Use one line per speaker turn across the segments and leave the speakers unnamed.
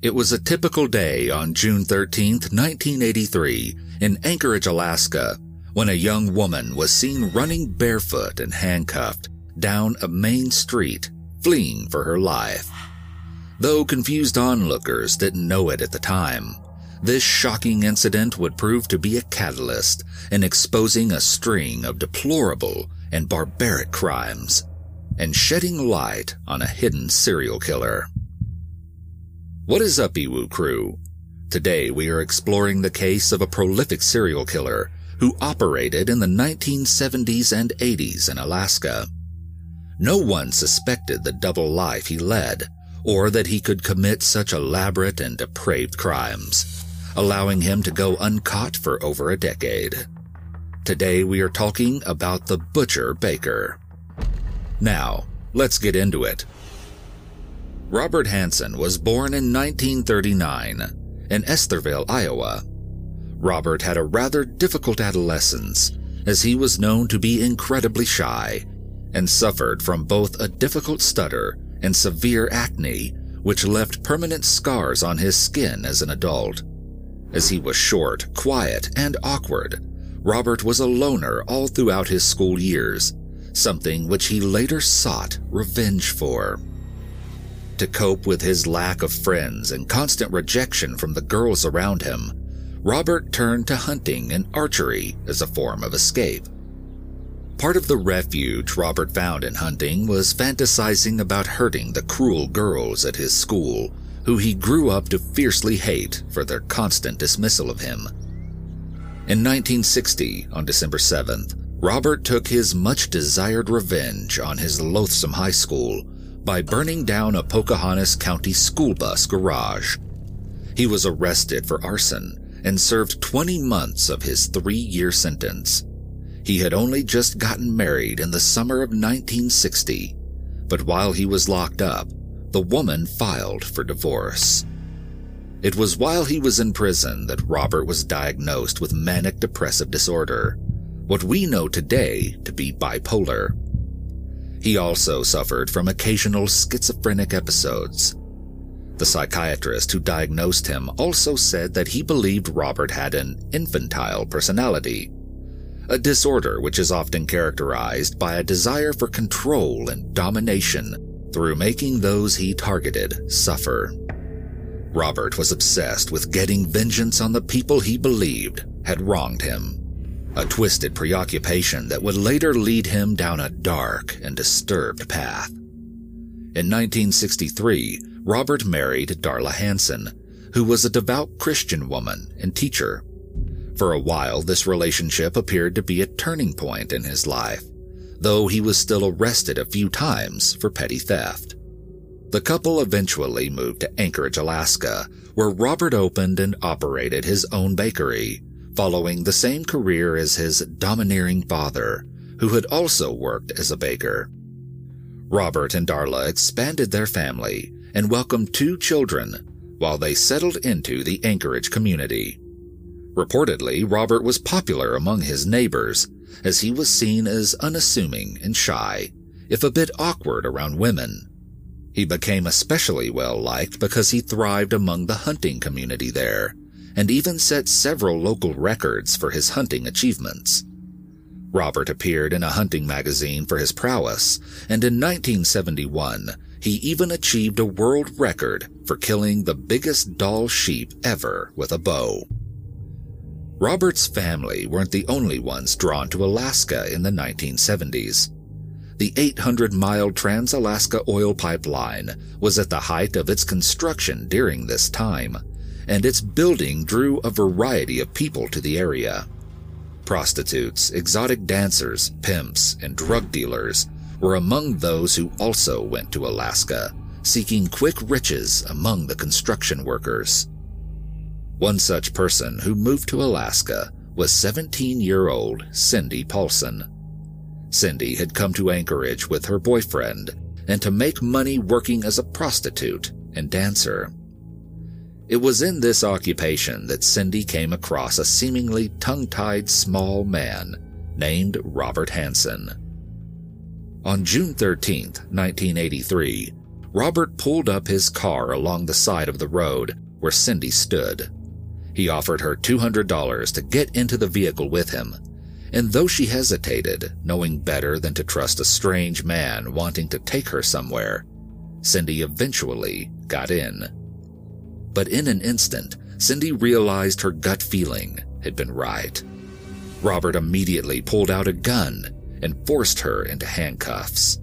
It was a typical day on June 13, 1983, in Anchorage, Alaska, when a young woman was seen running barefoot and handcuffed down a main street, fleeing for her life. Though confused onlookers didn't know it at the time, this shocking incident would prove to be a catalyst in exposing a string of deplorable and barbaric crimes and shedding light on a hidden serial killer. What is up, Iwu crew? Today we are exploring the case of a prolific serial killer who operated in the 1970s and 80s in Alaska. No one suspected the double life he led, or that he could commit such elaborate and depraved crimes, allowing him to go uncaught for over a decade. Today we are talking about the Butcher Baker. Now, let's get into it. Robert Hansen was born in 1939 in Estherville, Iowa. Robert had a rather difficult adolescence as he was known to be incredibly shy and suffered from both a difficult stutter and severe acne, which left permanent scars on his skin as an adult. As he was short, quiet, and awkward, Robert was a loner all throughout his school years, something which he later sought revenge for. To cope with his lack of friends and constant rejection from the girls around him, Robert turned to hunting and archery as a form of escape. Part of the refuge Robert found in hunting was fantasizing about hurting the cruel girls at his school, who he grew up to fiercely hate for their constant dismissal of him. In 1960, on December 7th, Robert took his much desired revenge on his loathsome high school by burning down a Pocahontas County school bus garage. He was arrested for arson and served 20 months of his three year sentence. He had only just gotten married in the summer of 1960, but while he was locked up, the woman filed for divorce. It was while he was in prison that Robert was diagnosed with manic depressive disorder, what we know today to be bipolar. He also suffered from occasional schizophrenic episodes. The psychiatrist who diagnosed him also said that he believed Robert had an infantile personality, a disorder which is often characterized by a desire for control and domination through making those he targeted suffer. Robert was obsessed with getting vengeance on the people he believed had wronged him a twisted preoccupation that would later lead him down a dark and disturbed path. In 1963, Robert married Darla Hansen, who was a devout Christian woman and teacher. For a while, this relationship appeared to be a turning point in his life, though he was still arrested a few times for petty theft. The couple eventually moved to Anchorage, Alaska, where Robert opened and operated his own bakery, following the same career as his domineering father, who had also worked as a baker. Robert and Darla expanded their family and welcomed two children while they settled into the Anchorage community. Reportedly, Robert was popular among his neighbors as he was seen as unassuming and shy, if a bit awkward around women. He became especially well liked because he thrived among the hunting community there and even set several local records for his hunting achievements. Robert appeared in a hunting magazine for his prowess, and in 1971, he even achieved a world record for killing the biggest Dall sheep ever with a bow. Robert's family weren't the only ones drawn to Alaska in the 1970s. The 800 mile Trans Alaska oil pipeline was at the height of its construction during this time, and its building drew a variety of people to the area. Prostitutes, exotic dancers, pimps, and drug dealers were among those who also went to Alaska, seeking quick riches among the construction workers. One such person who moved to Alaska was 17 year old Cindy Paulson. Cindy had come to Anchorage with her boyfriend and to make money working as a prostitute and dancer. It was in this occupation that Cindy came across a seemingly tongue-tied small man named Robert Hansen. On June 13, 1983, Robert pulled up his car along the side of the road where Cindy stood. He offered her $200 to get into the vehicle with him, and though she hesitated, knowing better than to trust a strange man wanting to take her somewhere, Cindy eventually got in. But in an instant, Cindy realized her gut feeling had been right. Robert immediately pulled out a gun and forced her into handcuffs.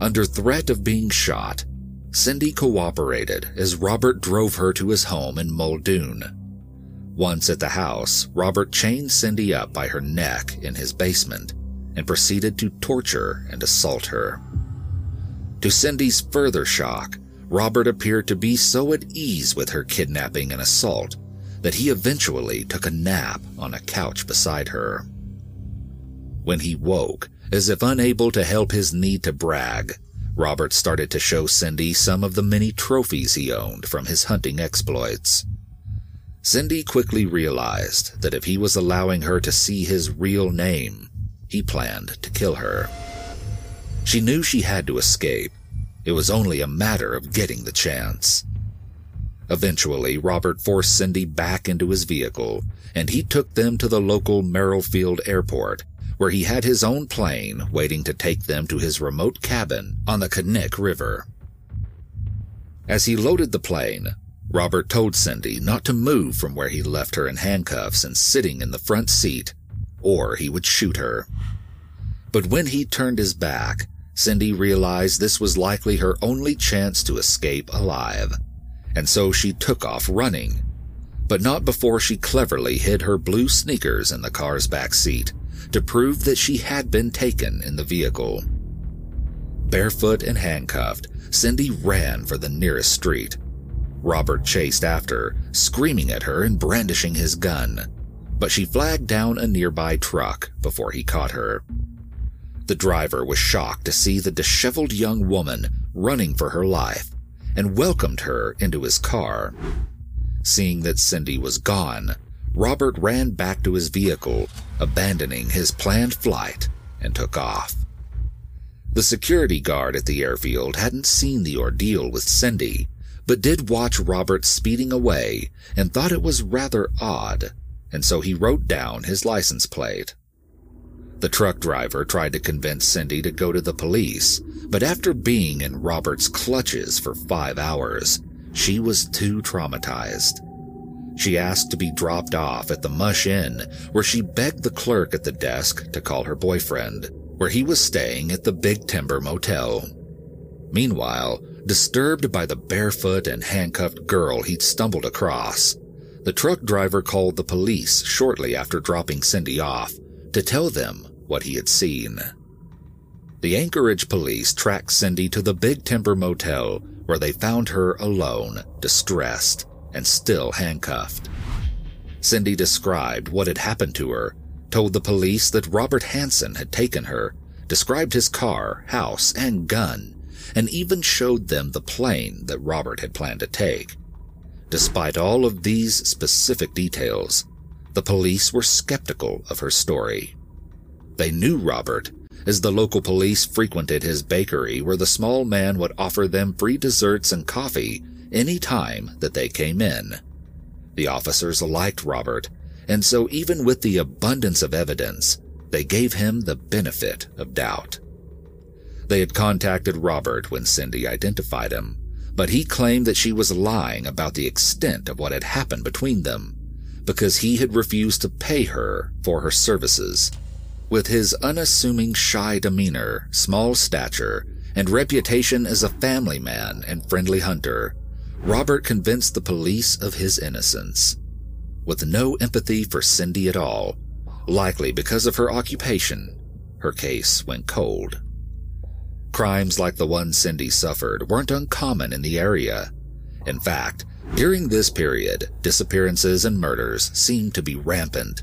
Under threat of being shot, Cindy cooperated as Robert drove her to his home in Muldoon. Once at the house, Robert chained Cindy up by her neck in his basement and proceeded to torture and assault her. To Cindy's further shock, Robert appeared to be so at ease with her kidnapping and assault that he eventually took a nap on a couch beside her. When he woke, as if unable to help his need to brag, Robert started to show Cindy some of the many trophies he owned from his hunting exploits. Cindy quickly realized that if he was allowing her to see his real name, he planned to kill her. She knew she had to escape. It was only a matter of getting the chance. Eventually, Robert forced Cindy back into his vehicle, and he took them to the local Merrill Field Airport, where he had his own plane waiting to take them to his remote cabin on the Knik River. As he loaded the plane, Robert told Cindy not to move from where he left her in handcuffs and sitting in the front seat, or he would shoot her. But when he turned his back, Cindy realized this was likely her only chance to escape alive, and so she took off running. But not before she cleverly hid her blue sneakers in the car's back seat to prove that she had been taken in the vehicle. Barefoot and handcuffed, Cindy ran for the nearest street. Robert chased after, screaming at her and brandishing his gun, but she flagged down a nearby truck before he caught her. The driver was shocked to see the disheveled young woman running for her life and welcomed her into his car. Seeing that Cindy was gone, Robert ran back to his vehicle, abandoning his planned flight, and took off. The security guard at the airfield hadn't seen the ordeal with Cindy, but did watch Robert speeding away and thought it was rather odd, and so he wrote down his license plate. The truck driver tried to convince Cindy to go to the police, but after being in Robert's clutches for five hours, she was too traumatized. She asked to be dropped off at the Mush Inn, where she begged the clerk at the desk to call her boyfriend, where he was staying at the Big Timber Motel. Meanwhile, disturbed by the barefoot and handcuffed girl he'd stumbled across, the truck driver called the police shortly after dropping Cindy off to tell them what he had seen. The Anchorage police tracked Cindy to the Big Timber Motel where they found her alone, distressed, and still handcuffed. Cindy described what had happened to her, told the police that Robert Hansen had taken her, described his car, house, and gun, and even showed them the plane that Robert had planned to take. Despite all of these specific details, the police were skeptical of her story. They knew Robert, as the local police frequented his bakery where the small man would offer them free desserts and coffee any time that they came in. The officers liked Robert, and so even with the abundance of evidence, they gave him the benefit of doubt. They had contacted Robert when Cindy identified him, but he claimed that she was lying about the extent of what had happened between them, because he had refused to pay her for her services with his unassuming shy demeanor, small stature, and reputation as a family man and friendly hunter, Robert convinced the police of his innocence. With no empathy for Cindy at all, likely because of her occupation, her case went cold. Crimes like the one Cindy suffered weren't uncommon in the area. In fact, during this period, disappearances and murders seemed to be rampant,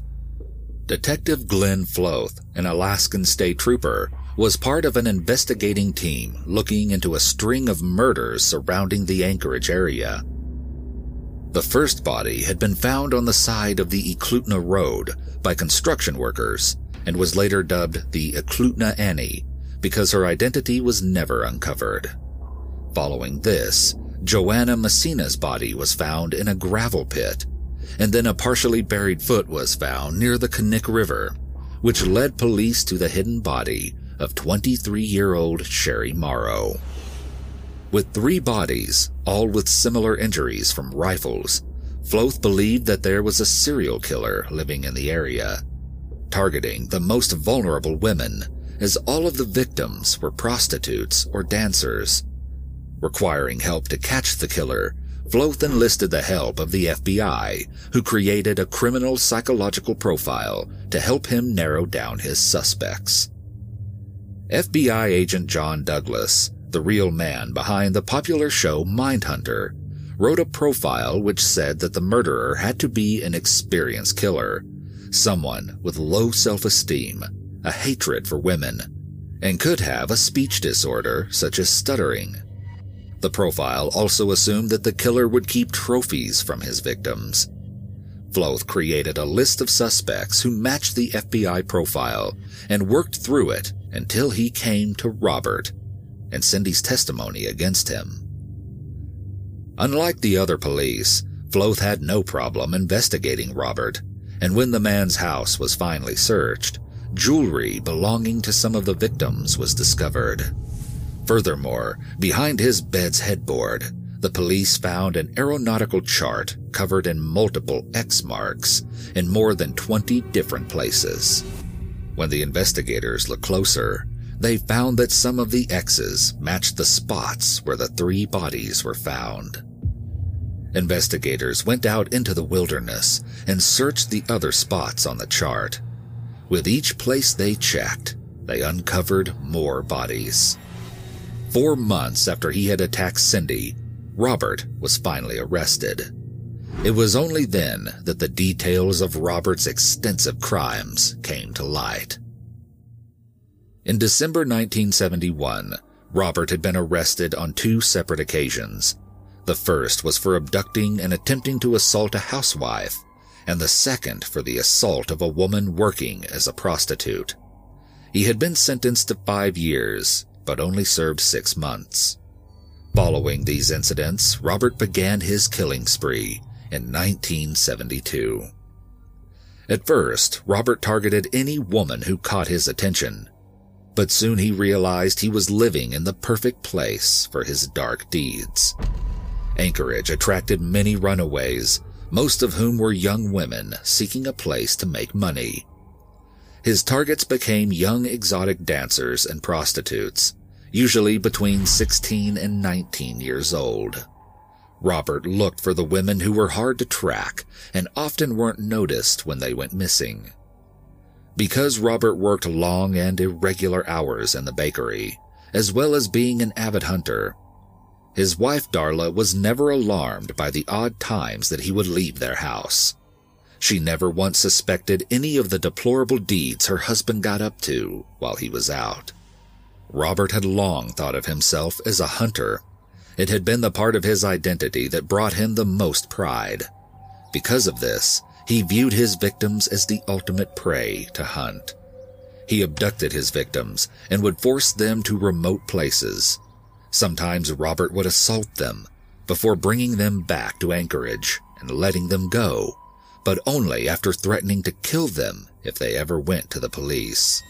Detective Glenn Floth, an Alaskan state trooper, was part of an investigating team looking into a string of murders surrounding the Anchorage area. The first body had been found on the side of the Eklutna Road by construction workers and was later dubbed the Eklutna Annie because her identity was never uncovered. Following this, Joanna Messina's body was found in a gravel pit, and then a partially buried foot was found near the Knik River, which led police to the hidden body of 23 year old Sherry Morrow. With three bodies, all with similar injuries from rifles, Floth believed that there was a serial killer living in the area, targeting the most vulnerable women, as all of the victims were prostitutes or dancers. Requiring help to catch the killer, Floth enlisted the help of the FBI, who created a criminal psychological profile to help him narrow down his suspects. FBI agent John Douglas, the real man behind the popular show Mindhunter, wrote a profile which said that the murderer had to be an experienced killer, someone with low self-esteem, a hatred for women, and could have a speech disorder such as stuttering. The profile also assumed that the killer would keep trophies from his victims. Floth created a list of suspects who matched the FBI profile and worked through it until he came to Robert and Cindy's testimony against him. Unlike the other police, Floth had no problem investigating Robert, and when the man's house was finally searched, jewelry belonging to some of the victims was discovered. Furthermore, behind his bed's headboard, the police found an aeronautical chart covered in multiple X marks in more than 20 different places. When the investigators looked closer, they found that some of the X's matched the spots where the three bodies were found. Investigators went out into the wilderness and searched the other spots on the chart. With each place they checked, they uncovered more bodies. Four months after he had attacked Cindy, Robert was finally arrested. It was only then that the details of Robert's extensive crimes came to light. In December 1971, Robert had been arrested on two separate occasions. The first was for abducting and attempting to assault a housewife, and the second for the assault of a woman working as a prostitute. He had been sentenced to five years, but only served six months. Following these incidents, Robert began his killing spree in 1972. At first, Robert targeted any woman who caught his attention, but soon he realized he was living in the perfect place for his dark deeds. Anchorage attracted many runaways, most of whom were young women seeking a place to make money. His targets became young exotic dancers and prostitutes, usually between 16 and 19 years old. Robert looked for the women who were hard to track and often weren't noticed when they went missing. Because Robert worked long and irregular hours in the bakery, as well as being an avid hunter, his wife Darla was never alarmed by the odd times that he would leave their house. She never once suspected any of the deplorable deeds her husband got up to while he was out. Robert had long thought of himself as a hunter. It had been the part of his identity that brought him the most pride. Because of this, he viewed his victims as the ultimate prey to hunt. He abducted his victims and would force them to remote places. Sometimes Robert would assault them before bringing them back to Anchorage and letting them go, but only after threatening to kill them if they ever went to the police.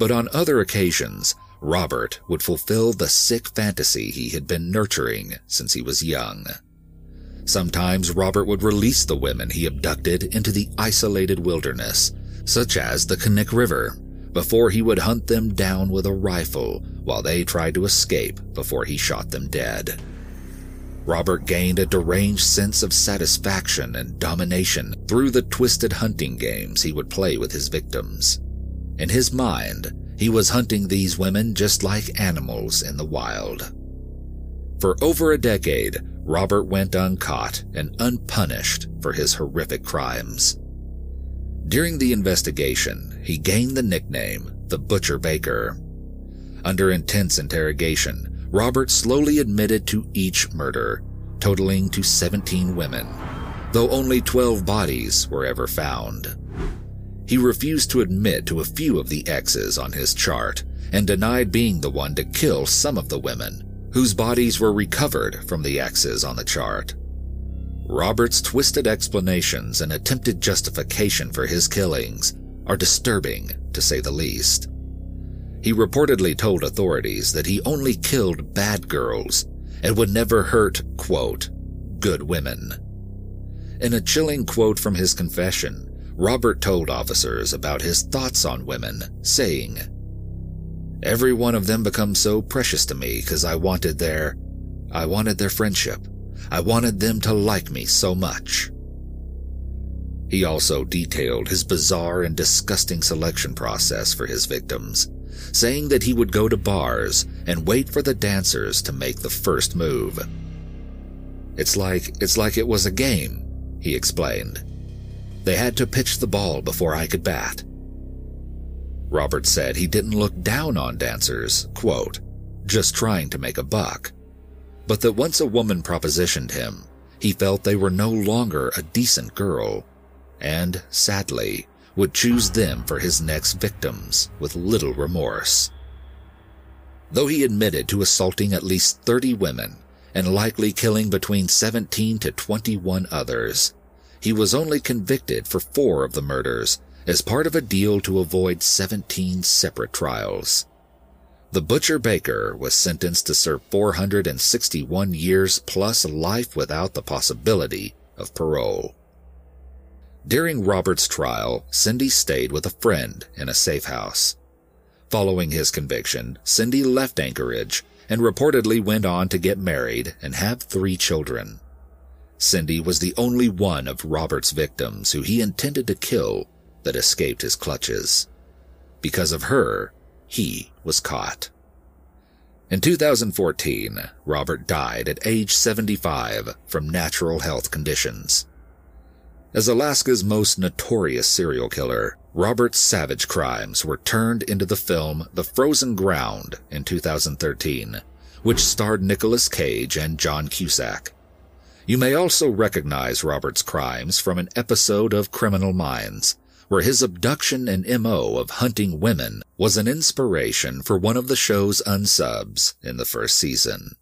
But on other occasions, Robert would fulfill the sick fantasy he had been nurturing since he was young. Sometimes Robert would release the women he abducted into the isolated wilderness, such as the Knik River, before he would hunt them down with a rifle while they tried to escape before he shot them dead. Robert gained a deranged sense of satisfaction and domination through the twisted hunting games he would play with his victims. In his mind, he was hunting these women just like animals in the wild. For over a decade, Robert went uncaught and unpunished for his horrific crimes. During the investigation, he gained the nickname the Butcher Baker. Under intense interrogation, Robert slowly admitted to each murder, totaling to 17 women, though only 12 bodies were ever found. He refused to admit to a few of the X's on his chart and denied being the one to kill some of the women, whose bodies were recovered from the X's on the chart. Robert's twisted explanations and attempted justification for his killings are disturbing, to say the least. He reportedly told authorities that he only killed bad girls and would never hurt, quote, good women. In a chilling quote from his confession, Robert told officers about his thoughts on women, saying, Every one of them becomes so precious to me because I wanted their, I wanted their friendship. I wanted them to like me so much. He also detailed his bizarre and disgusting selection process for his victims, saying that he would go to bars and wait for the dancers to make the first move. It's like, it's like it was a game, he explained. They had to pitch the ball before I could bat. Robert said he didn't look down on dancers, quote, just trying to make a buck, but that once a woman propositioned him, he felt they were no longer a decent girl, and, sadly, would choose them for his next victims with little remorse. Though he admitted to assaulting at least 30 women and likely killing between 17 to 21 others, he was only convicted for four of the murders as part of a deal to avoid 17 separate trials. The Butcher Baker was sentenced to serve 461 years plus life without the possibility of parole. During Robert's trial, Cindy stayed with a friend in a safe house. Following his conviction, Cindy left Anchorage and reportedly went on to get married and have three children. Cindy was the only one of Robert's victims who he intended to kill that escaped his clutches. Because of her, he was caught. In 2014, Robert died at age 75 from natural health conditions. As Alaska's most notorious serial killer, Robert's savage crimes were turned into the film The Frozen Ground in 2013, which starred Nicolas Cage and John Cusack. You may also recognize Robert's crimes from an episode of Criminal Minds, where his abduction and MO of hunting women was an inspiration for one of the show's unsubs in the first season.